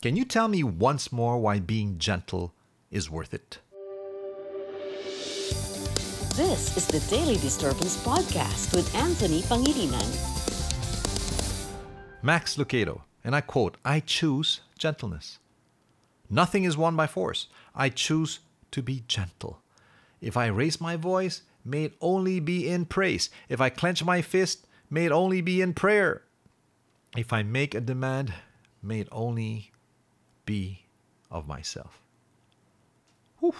Can you tell me once more why being gentle is worth it? This is the Daily Disturbance Podcast with Anthony Pangilinan. Max Lucado, and I quote, I choose gentleness. Nothing is won by force. I choose to be gentle. If I raise my voice, may it only be in praise. If I clench my fist, may it only be in prayer. If I make a demand, may it only be of myself. Whew.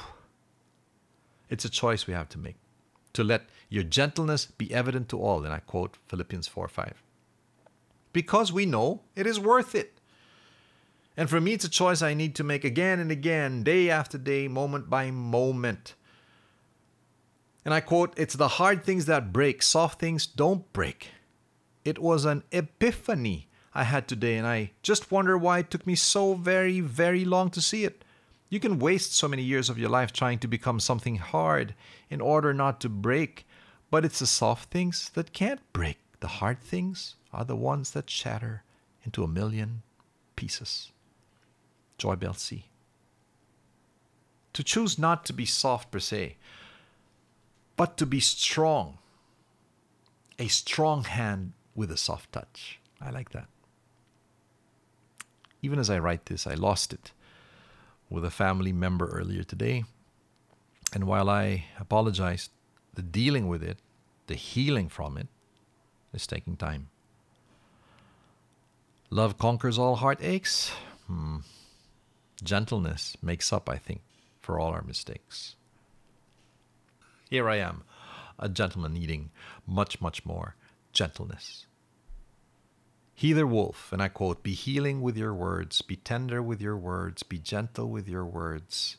It's a choice we have to make to let your gentleness be evident to all. And I quote Philippians 4 5. Because we know it is worth it. And for me, it's a choice I need to make again and again, day after day, moment by moment. And I quote, It's the hard things that break, soft things don't break. It was an epiphany I had today, and I just wonder why it took me so very, very long to see it. You can waste so many years of your life trying to become something hard in order not to break, but it's the soft things that can't break. The hard things are the ones that shatter into a million pieces. JoyBell C. To choose not to be soft per se, but to be strong. A strong hand with a soft touch. I like that. Even as I write this, I lost it with a family member earlier today. And while I apologize, the dealing with it, the healing from it, is taking time. Love conquers all heartaches. Hmm. Gentleness makes up, I think, for all our mistakes. Here I am, a gentleman needing much, much more gentleness. Heather Wolf, and I quote, Be healing with your words, be tender with your words, be gentle with your words,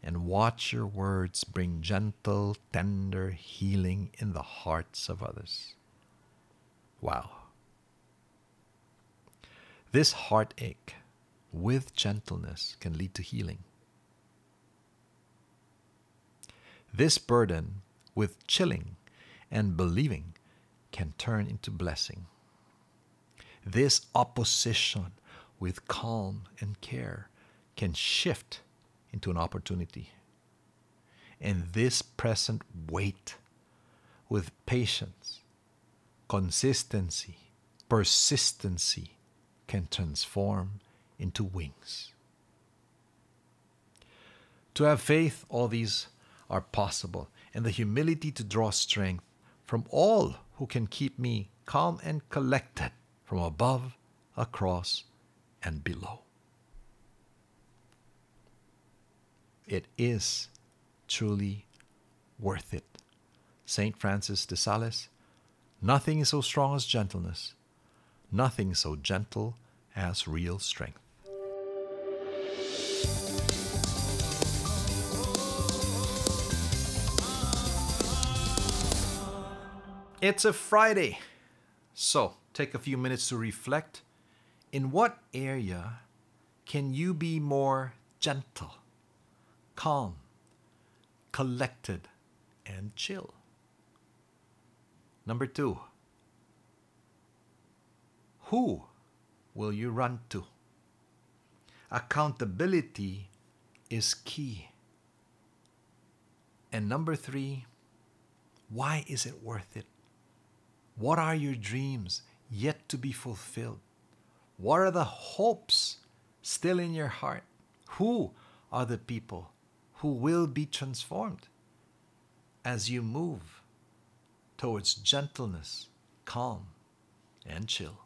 and watch your words bring gentle, tender healing in the hearts of others. Wow. This heartache with gentleness can lead to healing. This burden with chilling and believing can turn into blessing. This opposition with calm and care can shift into an opportunity. And this present wait with patience, consistency, persistency can transform into wings. To have faith, all these are possible, and the humility to draw strength from all who can keep me calm and collected from above, across, and below. It is truly worth it. St. Francis de Sales, nothing is so strong as gentleness, nothing so gentle as real strength. It's a Friday, so take a few minutes to reflect. In what area can you be more gentle, calm, collected, and chill? Number two, who will you run to? Accountability is key. And number three, why is it worth it? What are your dreams yet to be fulfilled? What are the hopes still in your heart? Who are the people who will be transformed as you move towards gentleness, calm, and chill?